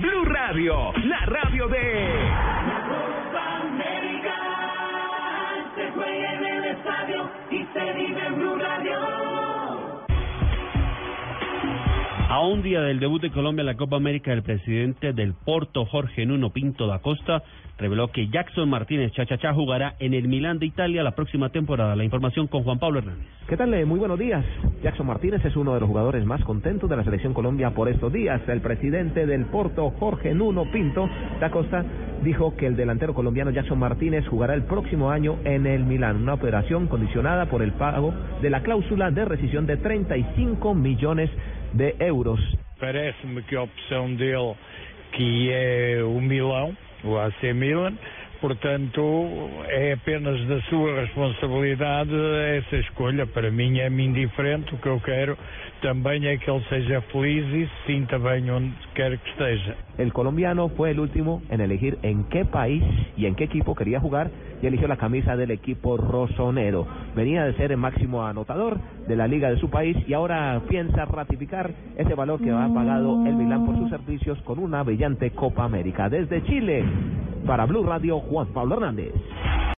Blue Radio, la radio de... La América se juega en el estadio y se vive en Blue Radio. A un día del debut de Colombia en la Copa América, el presidente del Porto, Jorge Nuno Pinto da Costa, reveló que Jackson Martínez Chachachá jugará en el Milán de Italia la próxima temporada. La información con Juan Pablo Hernández. ¿Qué tal? Eh, Muy buenos días. Jackson Martínez es uno de los jugadores más contentos de la selección Colombia por estos días. El presidente del Porto, Jorge Nuno Pinto da Costa, dijo que el delantero colombiano Jackson Martínez jugará el próximo año en el Milán, una operación condicionada por el pago de la cláusula de rescisión de 35 millones de euros. Parece-me que a opção dele, que é o Milão, o AC Milan, portanto, é apenas da sua responsabilidade essa escolha. Para mim é-me indiferente, o que eu quero também é que ele seja feliz e se sinta bem onde quer que esteja. El colombiano fue el último en elegir en qué país y en qué equipo quería jugar y eligió la camisa del equipo rosonero. Venía de ser el máximo anotador de la liga de su país y ahora piensa ratificar ese valor que ha pagado el Milán por sus servicios con una brillante Copa América. Desde Chile, para Blue Radio, Juan Pablo Hernández.